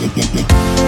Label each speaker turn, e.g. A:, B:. A: yeah, yeah, yeah.